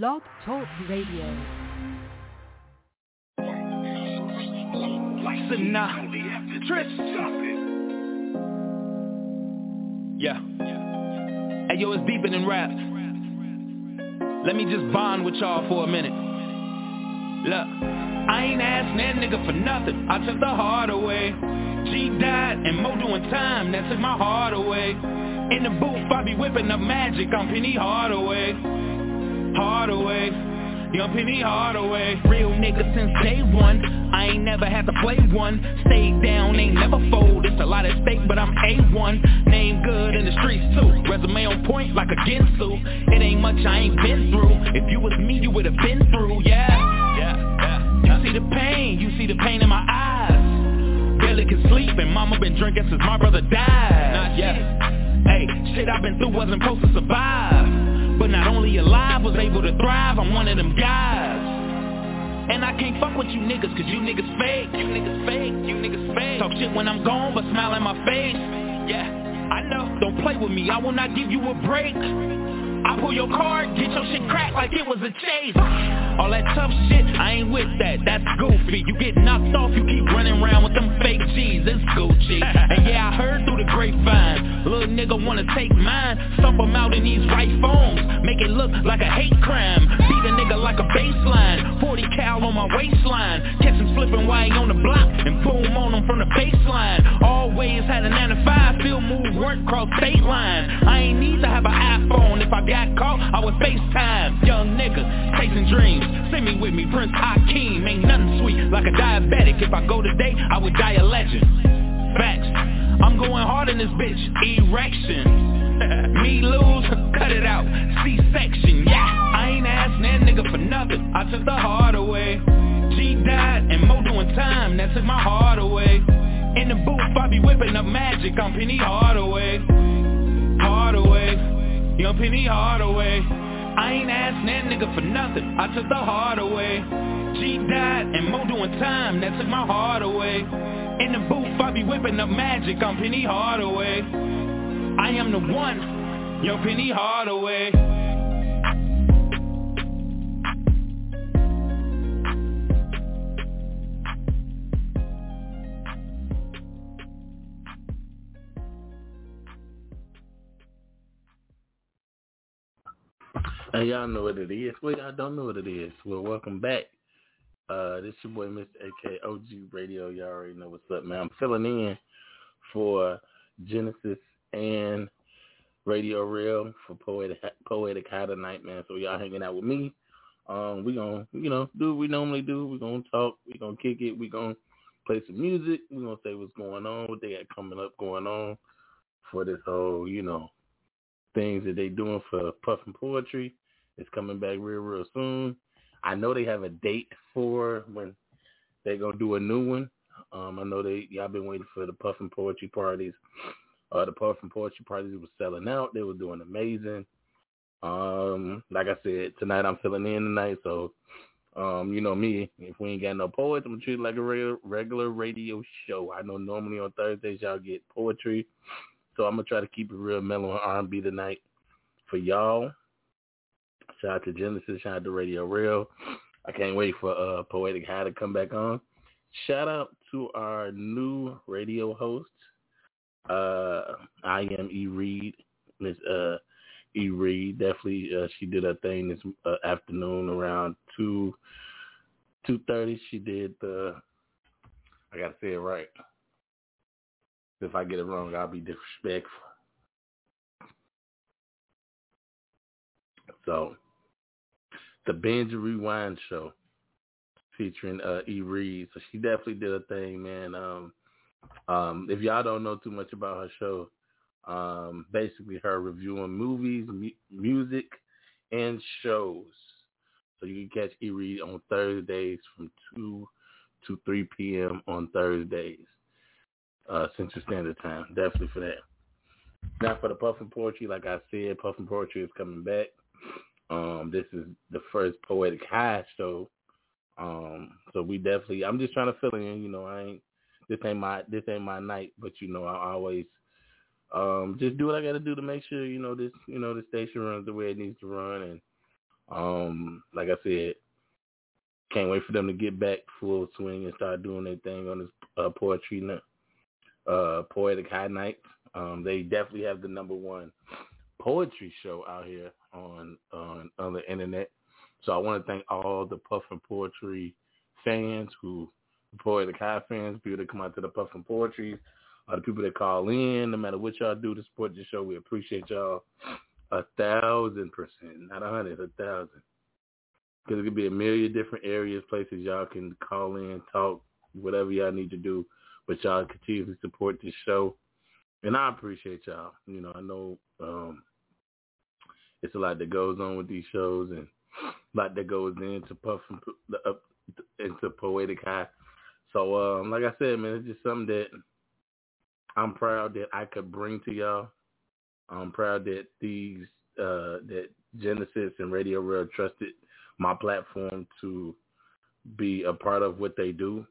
Blog Talk Radio. Listen up. Yeah. Hey, yo, it's deeper than rap. Let me just bond with y'all for a minute. Look, I ain't asking that nigga for nothing. I took the heart away. G died and Mo doing time. That took my heart away. In the booth, I be whipping up magic. I'm Penny Hardaway. Hardaway. Young Penny Hardaway, real nigga since day one. I ain't never had to play one. Stay down, ain't never fold. It's a lot at stake, but I'm A1. Name good in the streets too. Resume on point like a Ginsu. It ain't much I ain't been through. If you was me, you would've been through, yeah. Yeah, yeah. You see the pain, you see the pain in my eyes. Barely can sleep, and mama been drinking since my brother died. Not yet. Hey, shit I've been through wasn't supposed to survive. But not only alive, was able to thrive, I'm one of them guys. And I can't fuck with you niggas, cause you niggas fake. You niggas fake, you niggas fake. Talk shit when I'm gone, but smile in my face. Yeah, I know. Don't play with me, I will not give you a break. I pull your card, get your shit cracked like it was a chase. All that tough shit, I ain't with that, that's goofy. You get knocked off, you keep running around with them fake G's, it's Gucci. And yeah, I heard through the grapevine, little nigga wanna take mine, stomp him out in these right phones, make it look like a hate crime. Beat a nigga like a baseline, 40 cal on my waistline, catch him flipping while he on the block, and boom on him from the baseline. Always had a 9 to 5, still move work cross state line. I ain't need to have an iPhone if I got caught, I was FaceTime. Young nigga, chasing dreams. Send me with me, Prince Hakeem. Ain't nothing sweet like a diabetic. If I go today, I would die a legend. Facts. I'm going hard in this bitch. Erection. me lose, cut it out. C-section, yeah. I ain't asking that nigga for nothing. I took the heart away. G died and Mo doing time. That took my heart away. In the booth, I be whipping up magic. I'm Penny Hardaway. Hardaway. Young Penny Hardaway. I ain't asking that nigga for nothing. I took the heart away. G died and Mo doing time. That took my heart away. In the booth, I be whipping up magic. I'm Penny Hardaway. I am the one. Young Penny Hardaway. Hey, y'all know what it is. Well, y'all don't know what it is. Well, welcome back. Uh, this your boy, Mr. AK OG Radio. Y'all already know what's up, man. I'm filling in for Genesis and Radio Real for Poetic Poetic High tonight, man. So y'all hanging out with me. Um, we gonna, you know, do what we normally do. We gonna talk. We gonna kick it. We gonna play some music. We gonna say what's going on, what they got coming up, going on for this whole, you know, things that they doing for Puffin Poetry. It's coming back real, real soon. I know they have a date for when they're gonna do a new one. Um, I know they y'all been waiting for the Puffin Poetry parties. Uh, the Puffin Poetry parties were selling out. They were doing amazing. Um, like I said, tonight I'm filling in tonight, so um, you know me, if we ain't got no poets, I'm gonna treat it like a regular, regular radio show. I know normally on Thursdays y'all get poetry, so I'm gonna try to keep it real mellow and R&B tonight for y'all. Shout out to Genesis. Shout out to Radio Real. I can't wait for uh, Poetic High to come back on. Shout out to our new radio host. Uh, I am E Reed. Miss uh, E Reed. Definitely, uh, she did her thing this uh, afternoon around two two thirty. She did the. I gotta say it right. If I get it wrong, I'll be disrespectful. So the Binge Rewind show featuring uh, E. Reed. So she definitely did a thing, man. Um, um, if y'all don't know too much about her show, um, basically her reviewing movies, mu- music, and shows. So you can catch E. Reed on Thursdays from 2 to 3 p.m. on Thursdays, uh, Central Standard Time. Definitely for that. Now for the Puffin Poetry, like I said, Puffin Poetry is coming back. Um, this is the first poetic high show. Um, so we definitely I'm just trying to fill in, you know, I ain't this ain't my this ain't my night, but you know, I always um just do what I gotta do to make sure, you know, this you know, the station runs the way it needs to run and Um, like I said, can't wait for them to get back full swing and start doing their thing on this uh, poetry, uh, poetic high night. Um, they definitely have the number one poetry show out here on on on the internet. So I want to thank all the Puffin Poetry fans who poetic high fans, people that come out to the Puffin Poetry, uh, the people that call in, no matter what y'all do to support the show, we appreciate y'all a thousand percent, not a hundred, a thousand. Because it could be a million different areas, places y'all can call in, talk, whatever y'all need to do, but y'all continue to support this show. And I appreciate y'all. You know, I know um, it's a lot that goes on with these shows and a lot that goes into the up into poetic high. So, um, like I said, man, it's just something that I'm proud that I could bring to y'all. I'm proud that these uh, that Genesis and Radio Real trusted my platform to be a part of what they do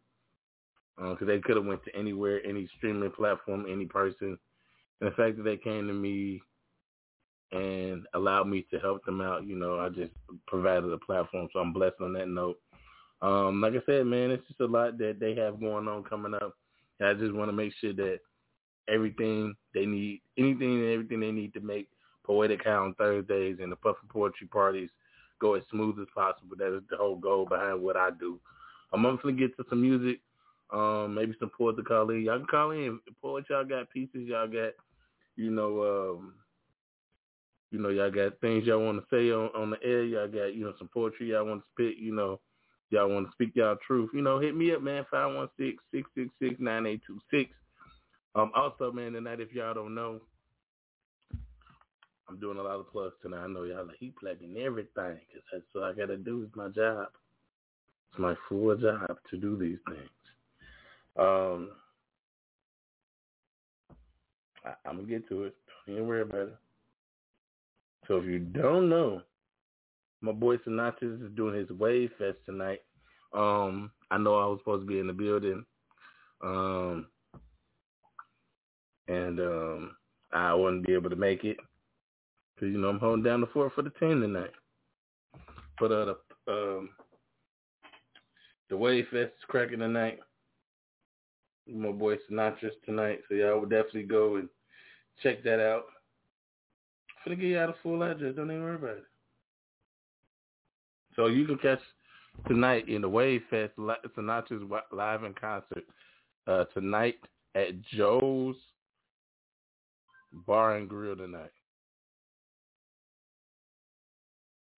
because uh, they could have went to anywhere, any streaming platform, any person. And the fact that they came to me and allowed me to help them out, you know, I just provided a platform, so I'm blessed on that note. Um, like I said, man, it's just a lot that they have going on coming up. And I just want to make sure that everything they need, anything and everything they need to make Poetic High on Thursdays and the Puffin Poetry parties go as smooth as possible. That is the whole goal behind what I do. I'm to get to some music, um, maybe some poets to call in. Y'all can call in. Poets, y'all got pieces. Y'all got, you know, um, you know, y'all got things y'all want to say on, on the air. Y'all got, you know, some poetry y'all want to spit. You know, y'all want to speak y'all truth. You know, hit me up, man. Five one six six six six nine eight two six. Um, also, man, tonight, if y'all don't know, I'm doing a lot of plugs tonight. I know y'all like, he plugging everything because that's what I got to do. It's my job. It's my full job to do these things. Um, I, I'm going to get to it. Don't even worry about it. So if you don't know, my boy Sinatrus is doing his Wave Fest tonight. Um, I know I was supposed to be in the building. Um, and um, I wouldn't be able to make it because you know I'm holding down the fort for the team tonight. But uh, the um, the Wave Fest is cracking tonight. My boy Sinatra's tonight, so y'all would definitely go and check that out. I'm gonna get y'all the full address. Don't even worry about it. So you can catch tonight in the Wave Fest Sinatrus live in concert uh, tonight at Joe's Bar and Grill tonight.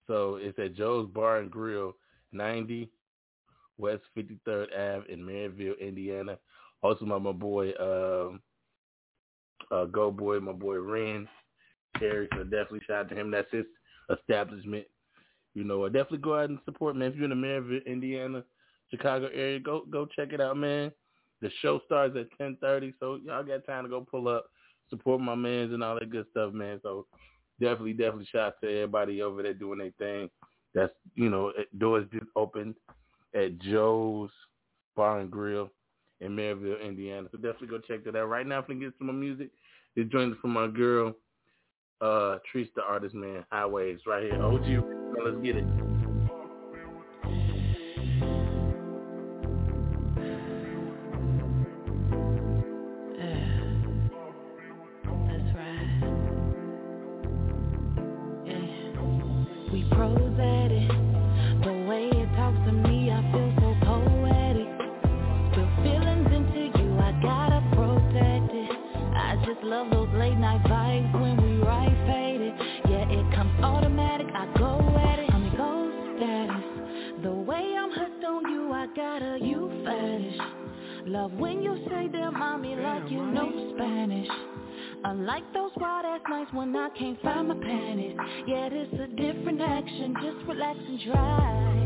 So it's at Joe's Bar and Grill, 90 West 53rd Ave in Merrillville, Indiana. Also, my, my boy, um, uh, Go Boy, my boy Ren, Terry. So definitely shout out to him. That's his establishment. You know, definitely go out and support, man. If you're in the Merrillville, Indiana, Chicago area, go go check it out, man. The show starts at 10:30, so y'all got time to go pull up support my mans and all that good stuff, man. So definitely, definitely shout out to everybody over there doing their thing. That's you know, eh, doors just opened at Joe's Bar and Grill in Merrillville, Indiana. So definitely go check that out. Right now, if we get some more music, this joint from my girl, uh, Treese the artist, man. Highways right here. OG, let's get it. relax and try.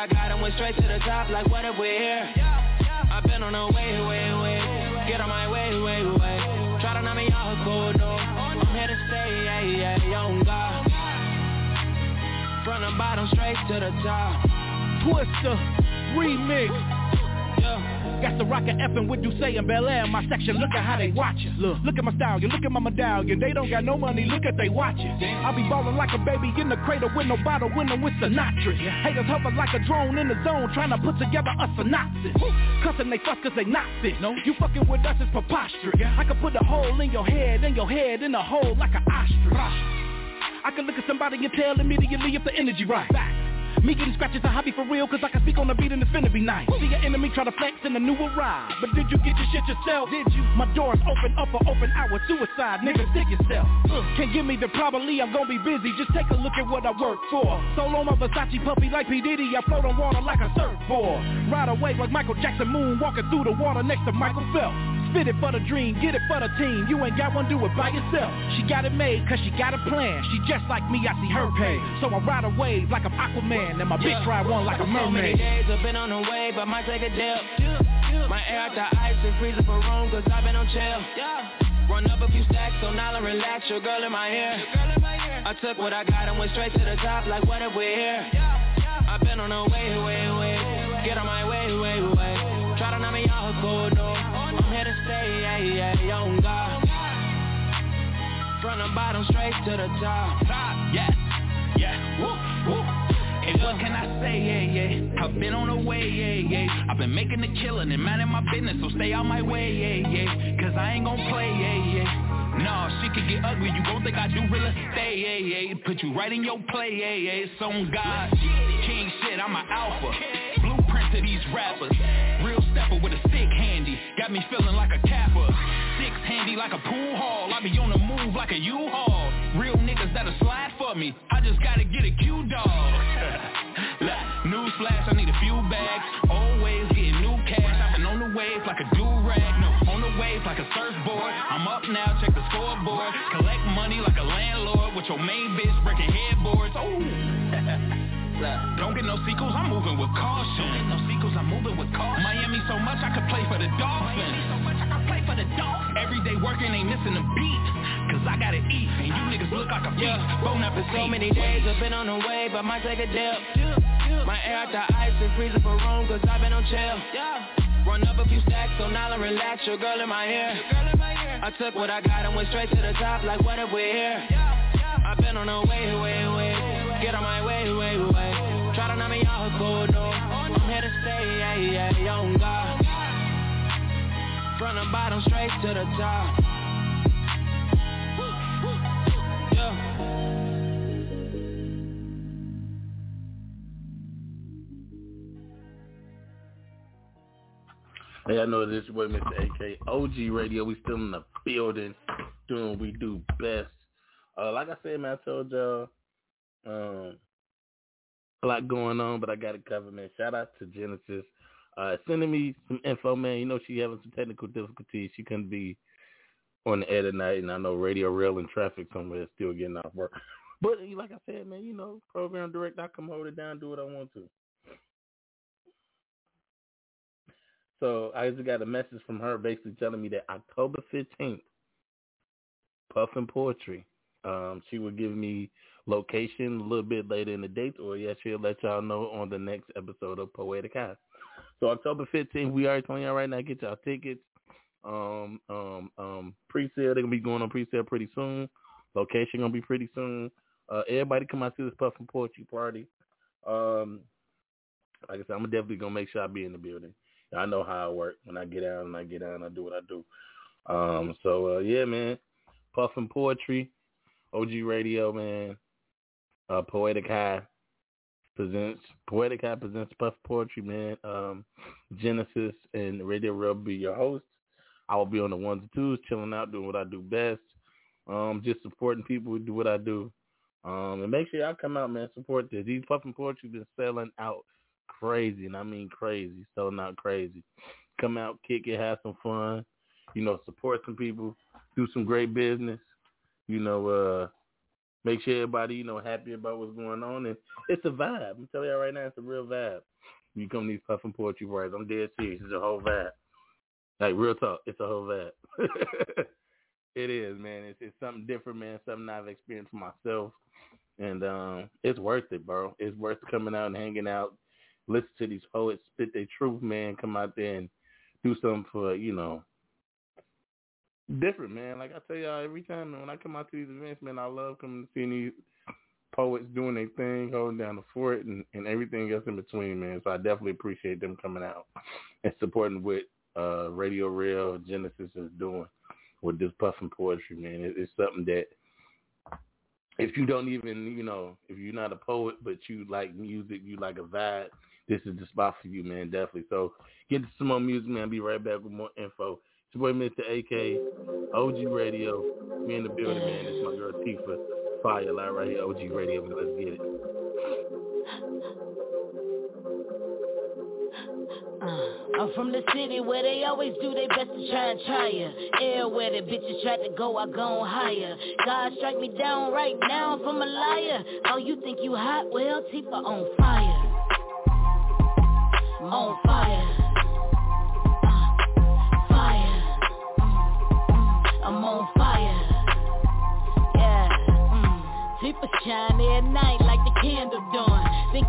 I got and went straight to the top, like what if we're here? I've been on the way, way, way. Get on my way, way, way. Try to knock me out cold, no. I'm here to stay, yeah, yeah, young God. From the bottom straight to the top. Twister remix. The rocket effing you say in Bel Air my section. Look at how they watch it. Look, look at my style. You look at my medallion. They don't got no money. Look at they watch it. I be ballin' like a baby in the cradle with no bottle, winning with Sinatra. Haters hover like a drone in the zone, trying to put together a synopsis. Cussin' they fuck cause they not fit. No, you fucking with us is preposterous. I could put a hole in your head, in your head, in a hole like an ostrich. I can look at somebody and tell immediately if the energy right. Back. Me getting scratches a hobby for real, cause I can speak on the beat and it's finna be nice. See your enemy try to flex in a new arrive. But did you get your shit yourself? Did you? My doors open up for open hour suicide, nigga, stick yourself. Uh, can't give me the probably, I'm gonna be busy. Just take a look at what I work for. Solo my Versace puppy like P. Diddy, I float on water like a surfboard. Ride away like Michael Jackson moon, walking through the water next to Michael Phelps. Spit it for the dream, get it for the team. You ain't got one, do it by yourself. She got it made cause she got a plan. She just like me, I see her pay. So I ride a wave like I'm Aquaman, and my bitch ride one like a So many days I've been on the wave, I might take a dip. My air out the ice and freezing for room, cause I've been on chill. Run up a few stacks, so now I relax, your girl in my ear. I took what I got and went straight to the top, like what if we're here? I've been on the way, way, way. Get on my way, way, way. Try to knock me out cold, no. Young God. From the bottom straight to the top. top, yeah, yeah, woo, woo. And what can I say, yeah, yeah, I've been on the way, yeah, yeah. I've been making the killing and minding my business, so stay out my way, yeah, yeah. Cause I ain't gon' play, yeah, yeah. Nah, she could get ugly, you gon' think I do real estate, yeah, yeah. Put you right in your play, yeah, yeah, it's on God. King shit, I'm an alpha. Blueprint to these rappers. Real stepper with a Got me feeling like a capper Six handy like a pool hall. I be on the move like a U-Haul. Real niggas that'll slide for me. I just gotta get a Q-Dog. Newsflash, I need a few bags. Always getting new cash. I've been on the wave like a do-rag. No, on the wave like a surfboard. I'm up now, check the scoreboard. Collect money like a landlord With your main bitch breaking headboards. Ooh. Don't get no sequels, I'm moving with caution. So much I could play for the Dolphins. So much I could play for the Dolphins. Every day working ain't missing a beat. Cause I gotta eat, and you niggas look like a feast. Bone up For so many days I've been on the wave, I might take a dip. My air out the ice and freezing for room, cause I've been on chill. Run up a few stacks, so now I relax, your girl in my ear. I took what I got and went straight to the top, like what if we're here? I've been on the way, way, way. Get on my way, way, way. Try to knock me out cold, no. Stay, yeah, yeah, young God. From the bottom straight to the top. Hey, I know this is boy, Mr. AK. OG Radio, we still in the building, doing what we do best. Uh, like I said, man, I told y'all, um, a lot going on, but I got it covered, man. Shout out to Genesis. Uh, sending me some info, man. You know she having some technical difficulties. She couldn't be on the air tonight, and I know Radio Real and traffic somewhere is still getting off work. But like I said, man, you know, program direct, I come hold it down, do what I want to. So I just got a message from her basically telling me that October 15th, Puffin Poetry, um, she will give me location a little bit later in the date, or yes, she'll let y'all know on the next episode of Poetic High. So October 15th, we already telling y'all right now, get y'all tickets. Um, um, um, pre-sale, they're going to be going on pre-sale pretty soon. Location going to be pretty soon. Uh, everybody come out to this Puffin Poetry party. Um, like I said, I'm definitely going to make sure I be in the building. I know how I work. When I get out and I get out I do what I do. Um, so uh, yeah, man. Puffin Poetry, OG Radio, man. Uh, Poetic High presents Poetic High presents Puff Poetry, man. Um, Genesis and Radio Real be your hosts. I will be on the ones and twos, chilling out, doing what I do best. Um, just supporting people who do what I do. Um, and make sure y'all come out, man. Support this. These puffin poetry been selling out crazy, and I mean crazy, selling out crazy. Come out, kick it, have some fun. You know, support some people, do some great business. You know, uh, make sure everybody, you know, happy about what's going on. And it's a vibe. I'm telling y'all right now, it's a real vibe. You come to these puffin poetry parties, I'm dead serious. It's a whole vibe. Like real talk, it's a whole vibe. it is, man. It's it's something different, man. Something I've experienced myself, and um, it's worth it, bro. It's worth coming out and hanging out, listen to these poets spit their truth, man. Come out there and do something for you know different, man. Like I tell y'all every time when I come out to these events, man, I love coming to see these poets doing their thing, holding down the fort, and, and everything else in between, man. So I definitely appreciate them coming out and supporting what uh, Radio Real Genesis is doing with this puffin poetry, man. It, it's something that if you don't even, you know, if you're not a poet but you like music, you like a vibe, this is the spot for you, man. Definitely. So get to some more music, man. Be right back with more info. It's your boy Mr. AK, OG Radio. Me in the building, man. It's my girl Teefa. Fire live right here, OG Radio. Let's get it. Uh, I'm from the city where they always do their best to try and try ya. Air where the bitches try to go, I go higher. God strike me down right now from a liar. Oh, you think you hot? Well, Teefa on fire. On fire.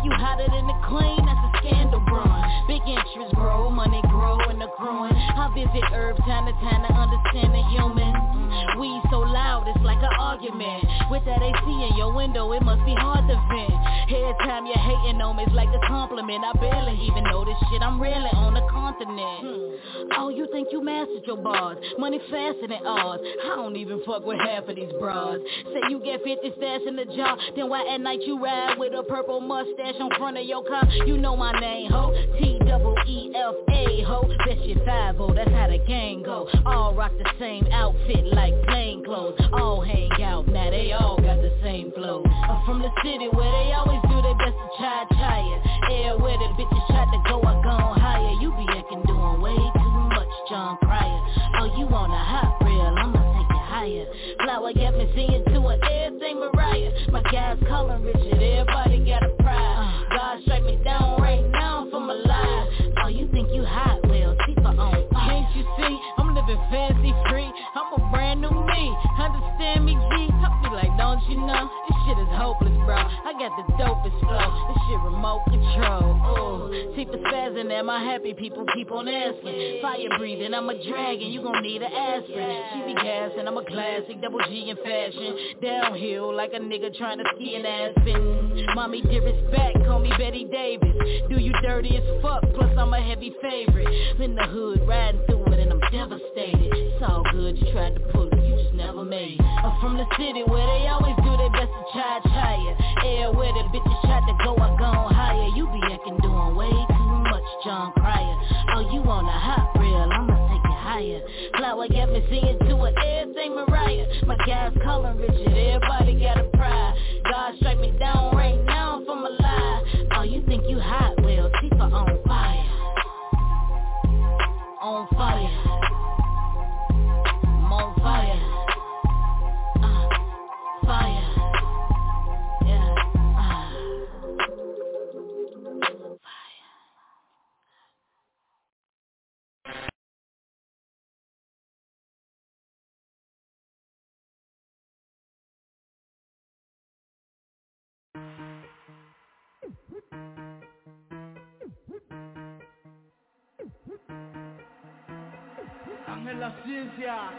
You hotter than the queen? That's a scandal, brawn. Big interest grow, money grow the growing. I visit herb time to time to understand the human. Mm. We so loud, it's like an argument. With that AC in your window, it must be hard to vent. Every time you're hating on me, it's like a compliment. I barely even know this shit. I'm really on the continent. Oh, you think you mastered your bars? Money faster than ours. I don't even fuck with half of these bras. Say you get 50 stash in the jar, then why at night you ride with a purple mustache on front of your car? You know my name, ho. T double E F A, ho. That's your 5 that's how the gang go. All rock the same outfit like plain clothes. All hang out, now they all got the same flow. I'm from the city where they always do their best to try, it. Air where the bitches try to go, I gone higher. You be acting doing way too much, Jon Cryer. Oh, you want a hot real, I'ma take it higher. Flower got me singing to her, everything Mariah. My guys calling Richard, everybody fancy free. I'm a brand new me, understand me, G? I be like, don't you know, this shit is hopeless, bro. I got the dopest flow, this shit remote control. Ooh, Teefa spazzing at my happy people keep on asking. Fire breathing, I'm a dragon, you gon' need an aspirin. She be gassing, I'm a classic, double G in fashion. Downhill like a nigga trying to ski in Aspen. Mommy dearest back, call me Bette Davis. Do you dirty as fuck, plus I'm a heavy favorite. In the hood, riding through and devastated. It's all good, you tried to pull it, you just never made it. I'm from the city where they always do their best to try, try it. Air where the bitches try to go, I gone higher. You be acting doing way too much, Jon Cryer. Oh, you want a hot real, I'ma take it higher. Flower got me singing to her, everything Mariah. My guys calling Richard, everybody got a pride. God strike me down right now On fire. La.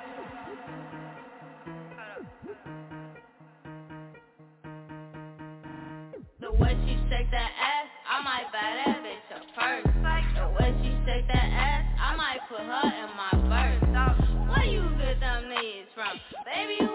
The way she shake that ass, I might buy that bitch a first. The way she shake that ass, I might put her in my verse. Where you get them knees from? Baby,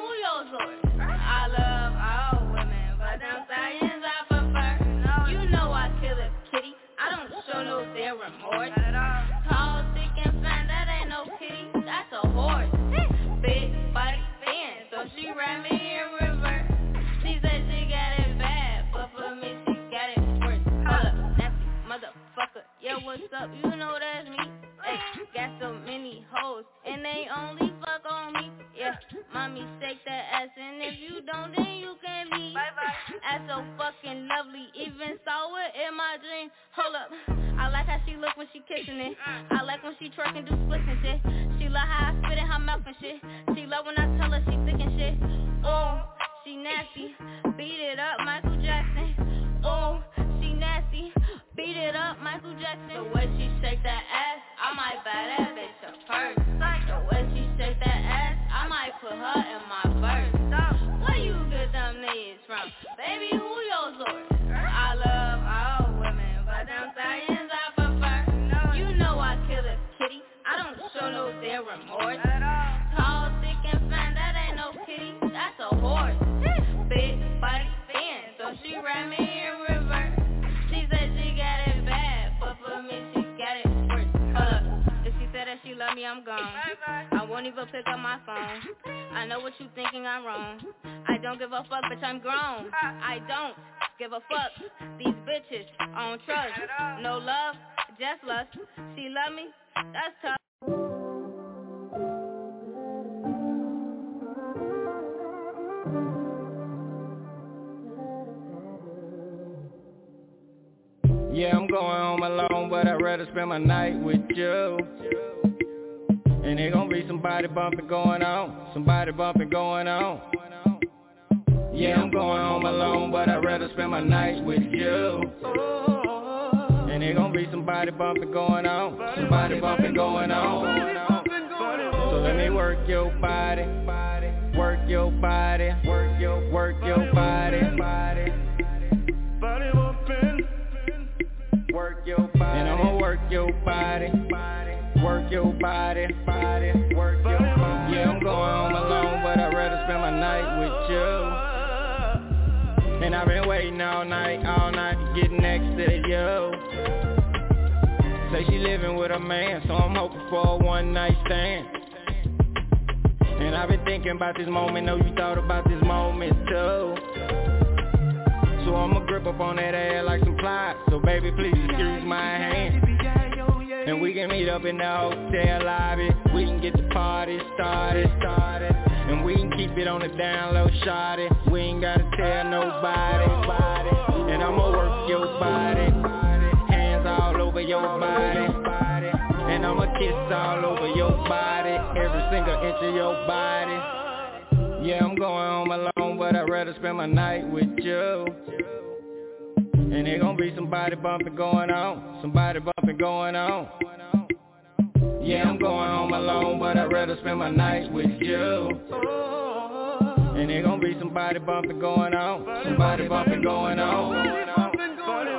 I'm gone. I won't even pick up my phone. I know what you're thinking I'm wrong. I don't give a fuck, bitch, I'm grown. I don't give a fuck. These bitches don't trust. No love, just lust. She love me, that's tough. Yeah, I'm going home alone, but I'd rather spend my night with you. And there gon' be somebody bumping going on, somebody bumping going on. Yeah, I'm going home alone, but I'd rather spend my nights with you. And there gon' be somebody bumping going on, somebody bumping going on. So let me work your body, work your body, work your, work your body, body. Body bumping. Work your body. And I'ma work your body. Your body. Body. Work your body. Yeah, I'm going home alone, but I'd rather spend my night with you. And I've been waiting all night, all night to get next to you. Say she living with a man, so I'm hoping for a one night stand. And I've been thinking about this moment, know you thought about this moment too. So I'ma grip up on that ass like some flies So baby please excuse my hand And we can meet up in the hotel lobby. We can get the party started, started. And we can keep it on the down low, shawty We ain't gotta tell nobody, body. And I'ma work your body. Hands all over your body. And I'ma kiss all over your body. Every single inch of your body. Yeah, I'm going home alone, but I'd rather spend my night with you. And there gon' be somebody bumping going on, somebody bumping going on. Yeah, I'm going home alone, but I'd rather spend my night with you. And there gon' be somebody bumping going on, somebody bumping going on.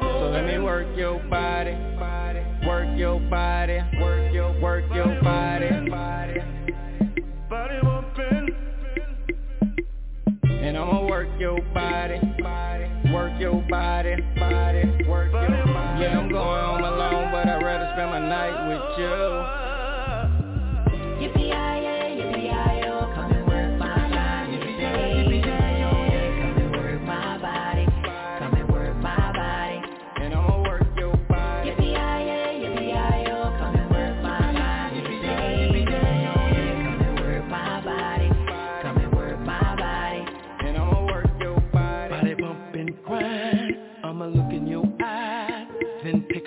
So let me work your body, work your body, work your, work your. Body. And I'ma work your body, work your body, body, work your body. Yeah, I'm going home alone, but I'd rather spend my night with you. Yippee-yi-yay,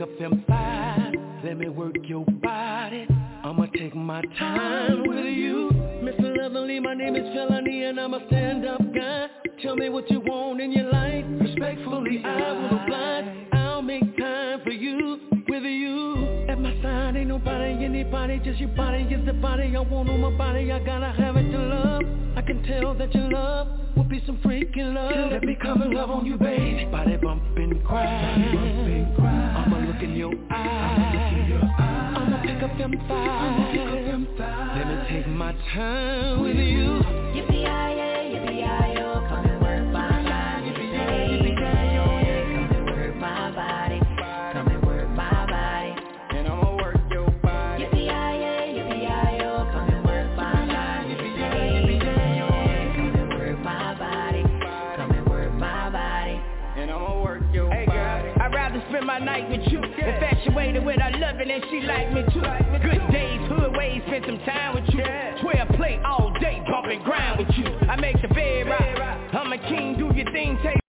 up them thighs. Let me work your body. I'ma take my time with you. Mr. Lovely, my name is Felony and I'm a stand-up guy. Tell me what you want in your life. Respectfully, I will oblige. I'll make time for you, with you. Nobody, anybody, just your body is the body I want on my body. I gotta have it to love. I can tell that your love will be some freaking love. Let me come and love on you, baby. Body bump and cry. I'ma look in your eyes. I'ma pick up them thighs. Let me take my time with you. Yippee-yi-yay, loving and she like me too. Good days, hood ways, spend some time with you. Swear play all day, bump and grind with you. I make the bed rock. I'm a king, do your thing, take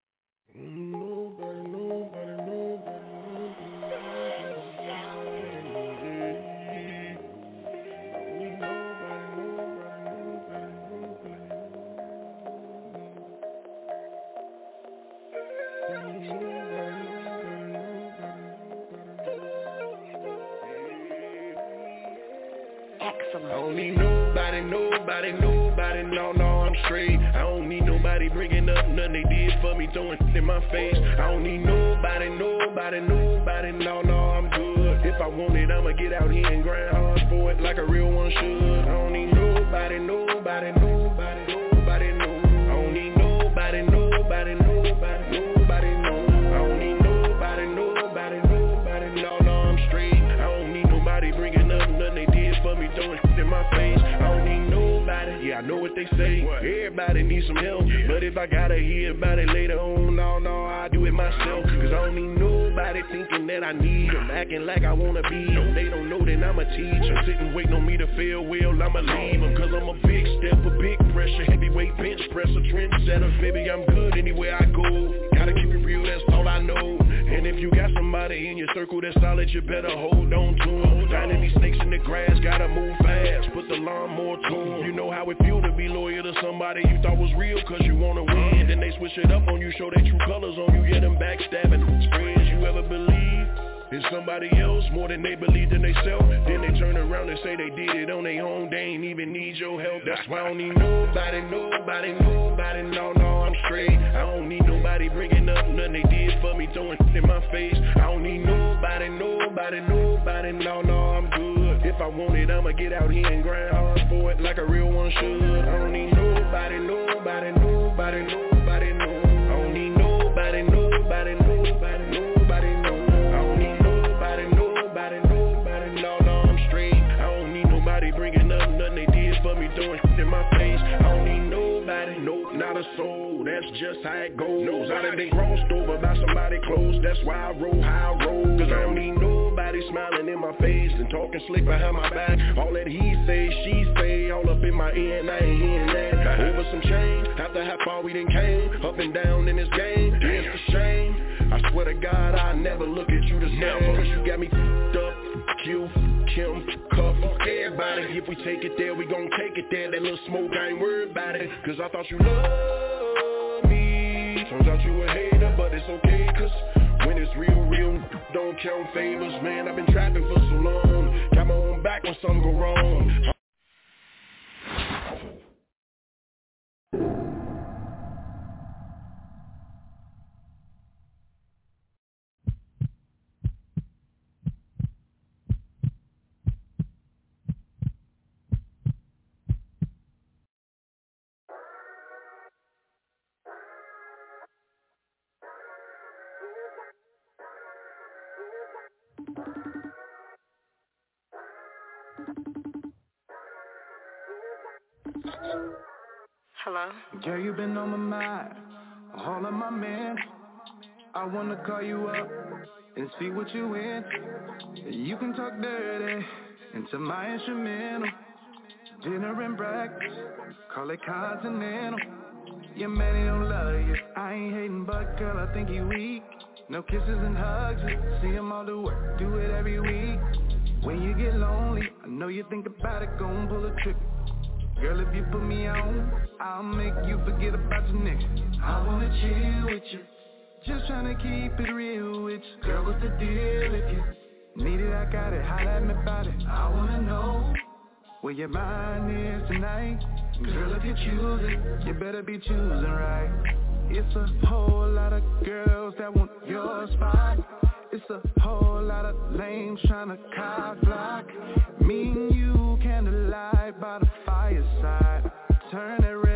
I don't need nobody, nobody, nobody, no, no, I'm straight. I don't need nobody bringing up nothing they did for me, throwing in my face. I don't need nobody, nobody, nobody, no, no, I'm good. If I want it, I'ma get out here and grind hard for it like a real one should. I don't need nobody, nobody, nobody. say what? everybody needs some help. Yeah. But if I gotta hear about it later on, no, no, I do it myself. Cause I don't need nobody thinking that I need them Acting like I wanna be them, they don't know that I'm a teacher Sitting waiting on me to feel well, I'ma leave them Cause I'm a big step stepper, big pressure, heavyweight bench presser Trendsetter, baby I'm good anywhere I go. Gotta keep it real, that's all I know. And if you got somebody in your circle that's solid, you better hold on to them. Finding these snakes in the grass, gotta move fast. Put the lawnmower to them. You know how it feel to be loyal to somebody you thought was real cause you wanna win. Then they switch it up on you, show their true colors on you, get them backstabbing. Friends you ever believe it's somebody else more than they believe in self, Then they turn around and say they did it on their own. They ain't even need your help. That's why I don't need nobody, nobody, nobody. No, no, I'm straight. I don't need nobody bringing up nothing they did for me, throwing in my face. I don't need nobody, nobody, nobody. No, no, I'm good. If I want it, I'ma get out here and grind hard for it like a real one should. I don't need nobody, nobody, nobody, nobody, nobody. I don't need nobody, nobody, nobody. So that's just how it goes. Nobody crossed over by somebody close, that's why I roll how I roll Cause I don't need nobody smiling in my face and talking slick behind my back. All that he say, she say, all up in my ear and I ain't hearing that. Over some change, after how far we done came Up and down in this game, it's a shame. I swear to God I never look at you the same. Cause you got me up Q, Kim, Cuff, everybody. If we take it there, we gon' take it there. That little smoke, I ain't worried about it. Cause I thought you loved me. Turns out you a hater, but it's okay, cause when it's real, real, don't count favors, man. I've been trapping for so long. Got my own back when something go wrong. Uh-huh. Girl, you been on my mind, all of my men. I wanna call you up and see what you in. You can talk dirty into my instrumental. Dinner and breakfast, call it continental. Your man, he don't love you. I ain't hating, but girl, I think he weak. No kisses and hugs, see him all the work, do it every week. When you get lonely, I know you think about it, gon' pull a trick. Girl, if you put me on, I'll make you forget about your next. I wanna chill with you. Just tryna keep it real with you. Girl, what's the deal with you? Need it, I got it, holla at me about it. I wanna know Where your mind is tonight. Girl, if you're choosing, you better be choosing right. It's a whole lot of girls that want your spot. It's a whole lot of lames trying to cop block. Me and you, candlelight by the fireside. Turn it red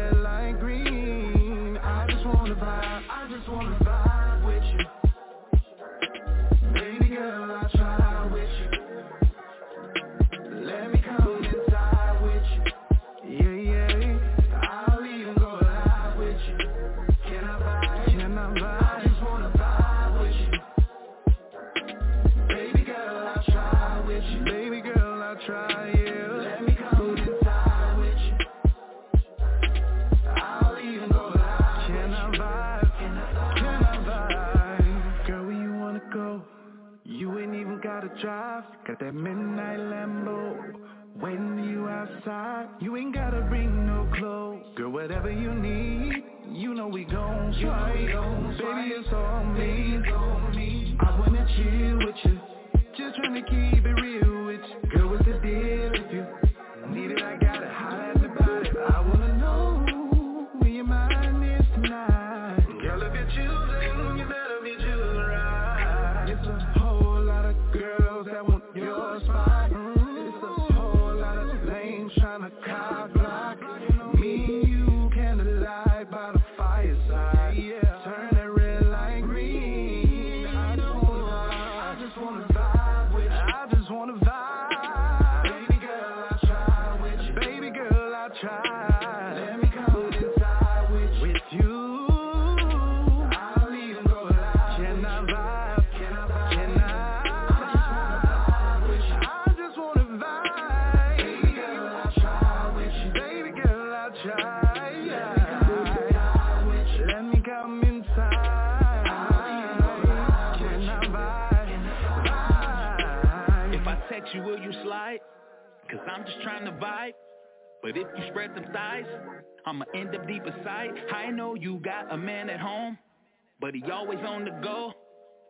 Cause I'm just trying to vibe. But if you spread them thighs, I'ma end up deep aside. I know you got a man at home, but he always on the go.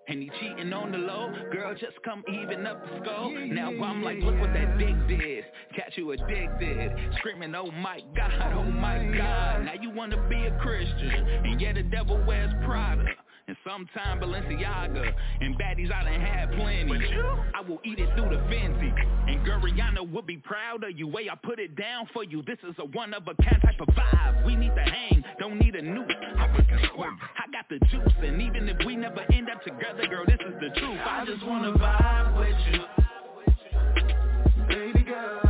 And he cheating on the low Girl, just come even up the score yeah, Now I'm like, look what that dick did Catch you addicted Screaming, oh my God, oh my oh God Now you wanna be a Christian And yet the devil wears Prada and sometime Balenciaga. And baddies I done had plenty. But you? I will eat it through the fancy. And Guriana would be proud of you. Way I put it down for you. This is a one of a kind type of vibe. We need to hang, don't need a nuke. I got the juice, and even if we never end up together, girl, this is the truth. I just wanna vibe with you, baby girl.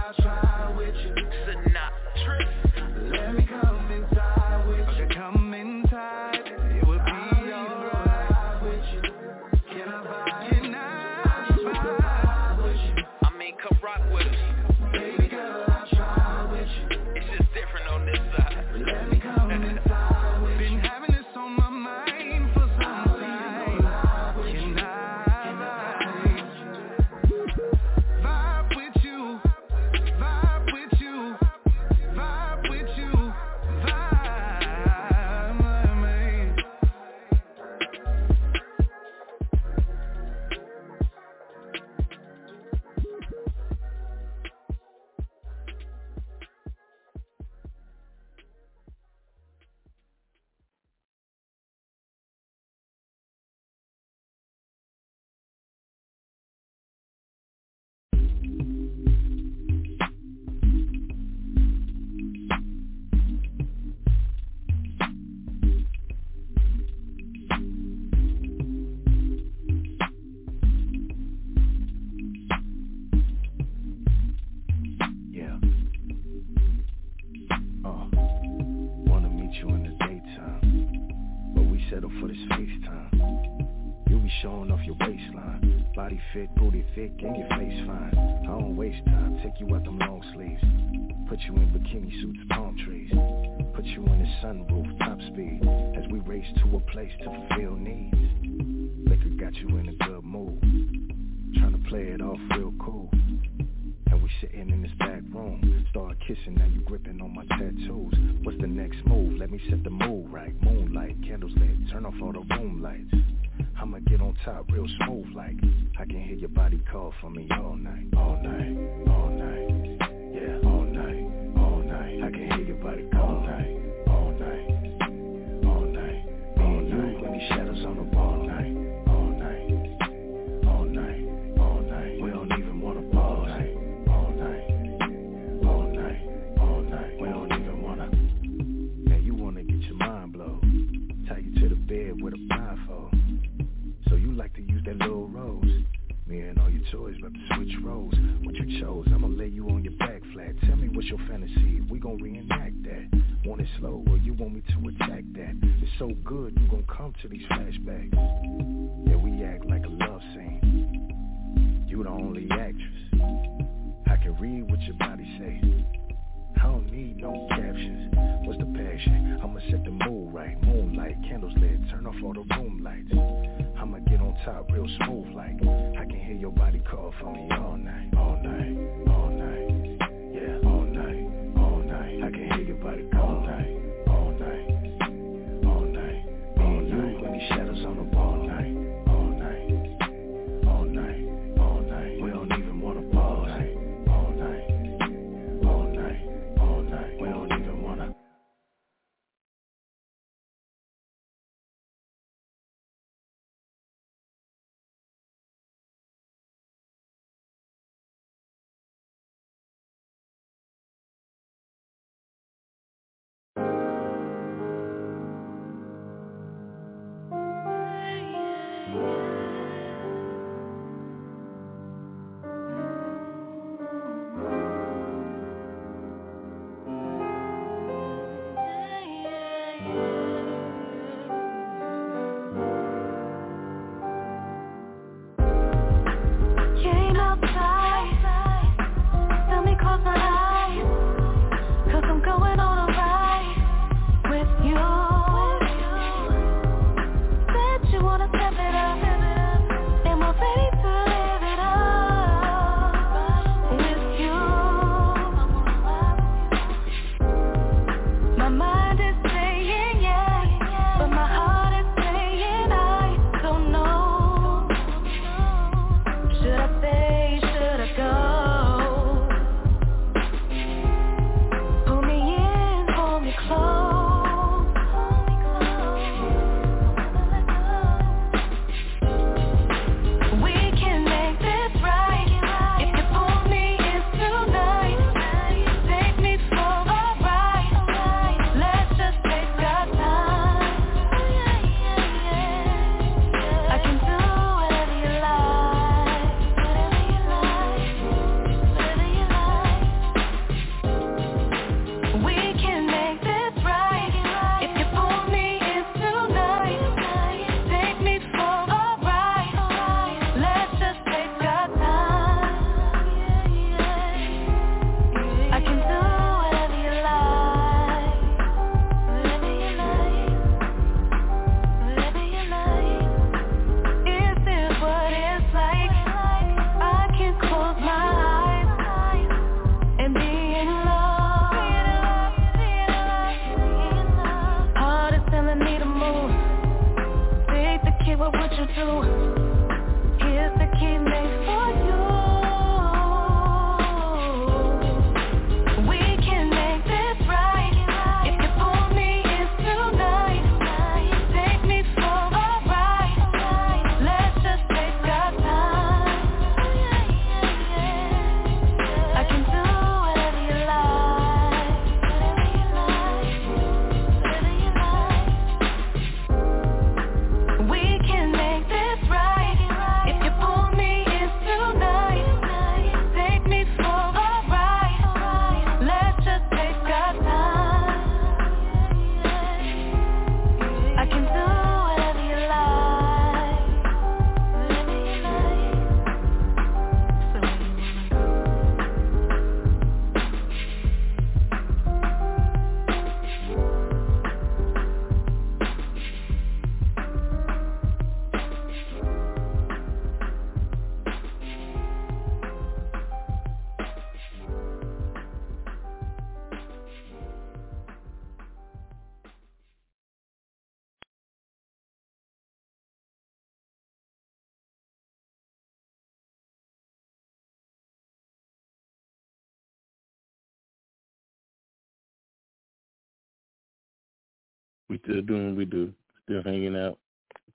We still doing what we do. Still hanging out.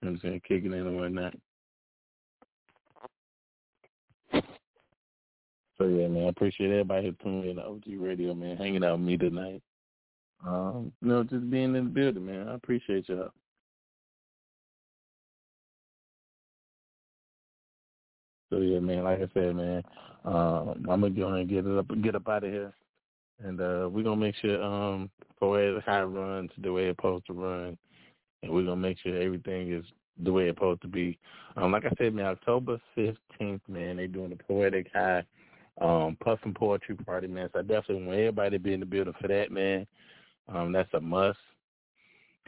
You know what I'm saying? Kicking in and whatnot. So yeah, man, I appreciate everybody who tuned in to OG Radio, man, hanging out with me tonight. Um, you know, just being in the building, man. I appreciate y'all. So yeah, man, like I said, man, um, I'm gonna go ahead and get it up get up out of here. And uh we're gonna make sure um Poetic High runs the way it's supposed to run and we're gonna make sure everything is the way it's supposed to be. Um, like I said, man, October fifteenth, man, they doing the Poetic High um Puffin Poetry Party, man. So I definitely want everybody to be in the building for that, man. Um, that's a must.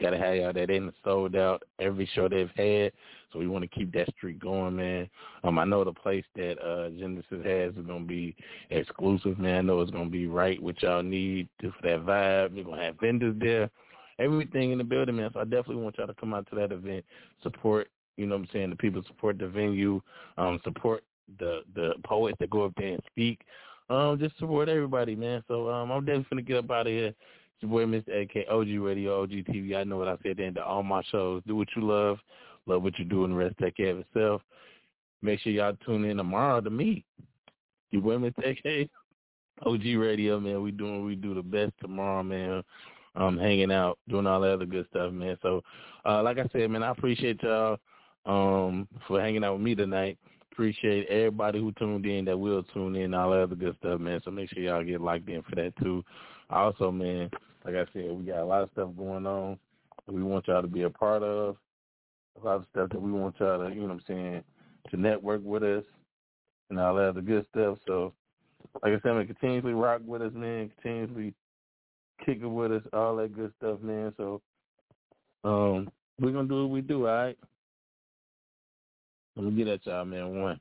Gotta have y'all that in sold out every show they've had. So we want to keep that streak going, man. Um, I know the place that uh Genesis has is gonna be exclusive, man. I know it's gonna be right what y'all need for that vibe. We're gonna have vendors there, everything in the building, man. So I definitely want y'all to come out to that event, support. You know what I'm saying? The people support the venue, um, support the the poets that go up there and speak. Um, just support everybody, man. So um, I'm definitely gonna get up out of here. It's your boy, Mr. AK, OG Radio, OG TV. I know what I said then to all my shows. Do what you love, love what you do, and rest take care of itself. Make sure y'all tune in tomorrow to me. Your boy, Mr. AK, OG Radio, man. We doing we do the best tomorrow, man. Um, hanging out, doing all that other good stuff, man. So, uh, like I said, man, I appreciate y'all um for hanging out with me tonight. Appreciate everybody who tuned in that will tune in, all that other good stuff, man. So make sure y'all get locked in for that too. Also, man, like I said, we got a lot of stuff going on we want y'all to be a part of. A lot of stuff that we want y'all to, you know what I'm saying, to network with us and all that other good stuff. So like I said, man, continuously rock with us, man. Continuously kick it with us, all that good stuff, man. So um we're gonna do what we do, all right? Let me get at y'all, man. One.